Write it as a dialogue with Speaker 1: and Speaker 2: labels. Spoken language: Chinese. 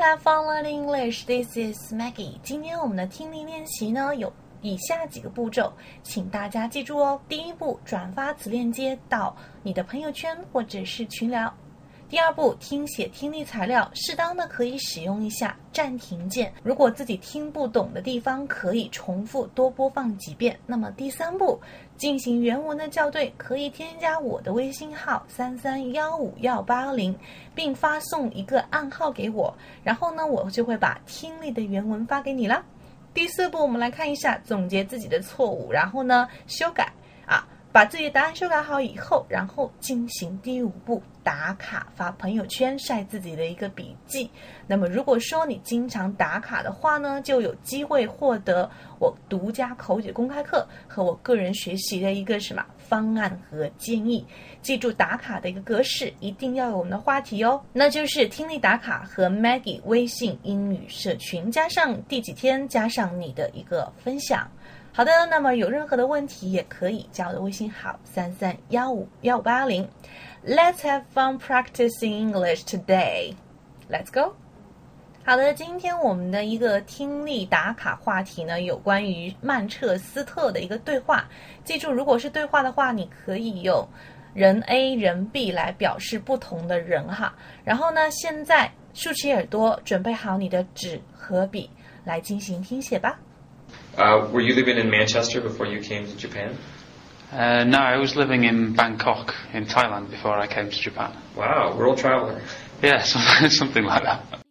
Speaker 1: Have fun learning English. This is Maggie. 今天我们的听力练习呢有以下几个步骤，请大家记住哦。第一步，转发此链接到你的朋友圈或者是群聊。第二步，听写听力材料，适当的可以使用一下暂停键。如果自己听不懂的地方，可以重复多播放几遍。那么第三步，进行原文的校对，可以添加我的微信号三三幺五幺八零，并发送一个暗号给我，然后呢，我就会把听力的原文发给你啦。第四步，我们来看一下总结自己的错误，然后呢修改啊。把自己的答案修改好以后，然后进行第五步打卡发朋友圈晒自己的一个笔记。那么如果说你经常打卡的话呢，就有机会获得我独家口语公开课和我个人学习的一个什么方案和建议。记住打卡的一个格式，一定要有我们的话题哦，那就是听力打卡和 Maggie 微信英语社群，加上第几天，加上你的一个分享。好的，那么有任何的问题也可以加我的微信号三三幺五幺五八零。Let's have fun practicing English today. Let's go. 好的，今天我们的一个听力打卡话题呢，有关于曼彻斯特的一个对话。记住，如果是对话的话，你可以用人 A、人 B 来表示不同的人哈。然后呢，现在竖起耳朵，准备好你的纸和笔，来进行听写吧。
Speaker 2: Uh, were you living in Manchester before you came to Japan?
Speaker 3: Uh, no, I was living in Bangkok, in Thailand, before I came to Japan.
Speaker 2: Wow, world traveler.
Speaker 3: Yeah, something, something like that.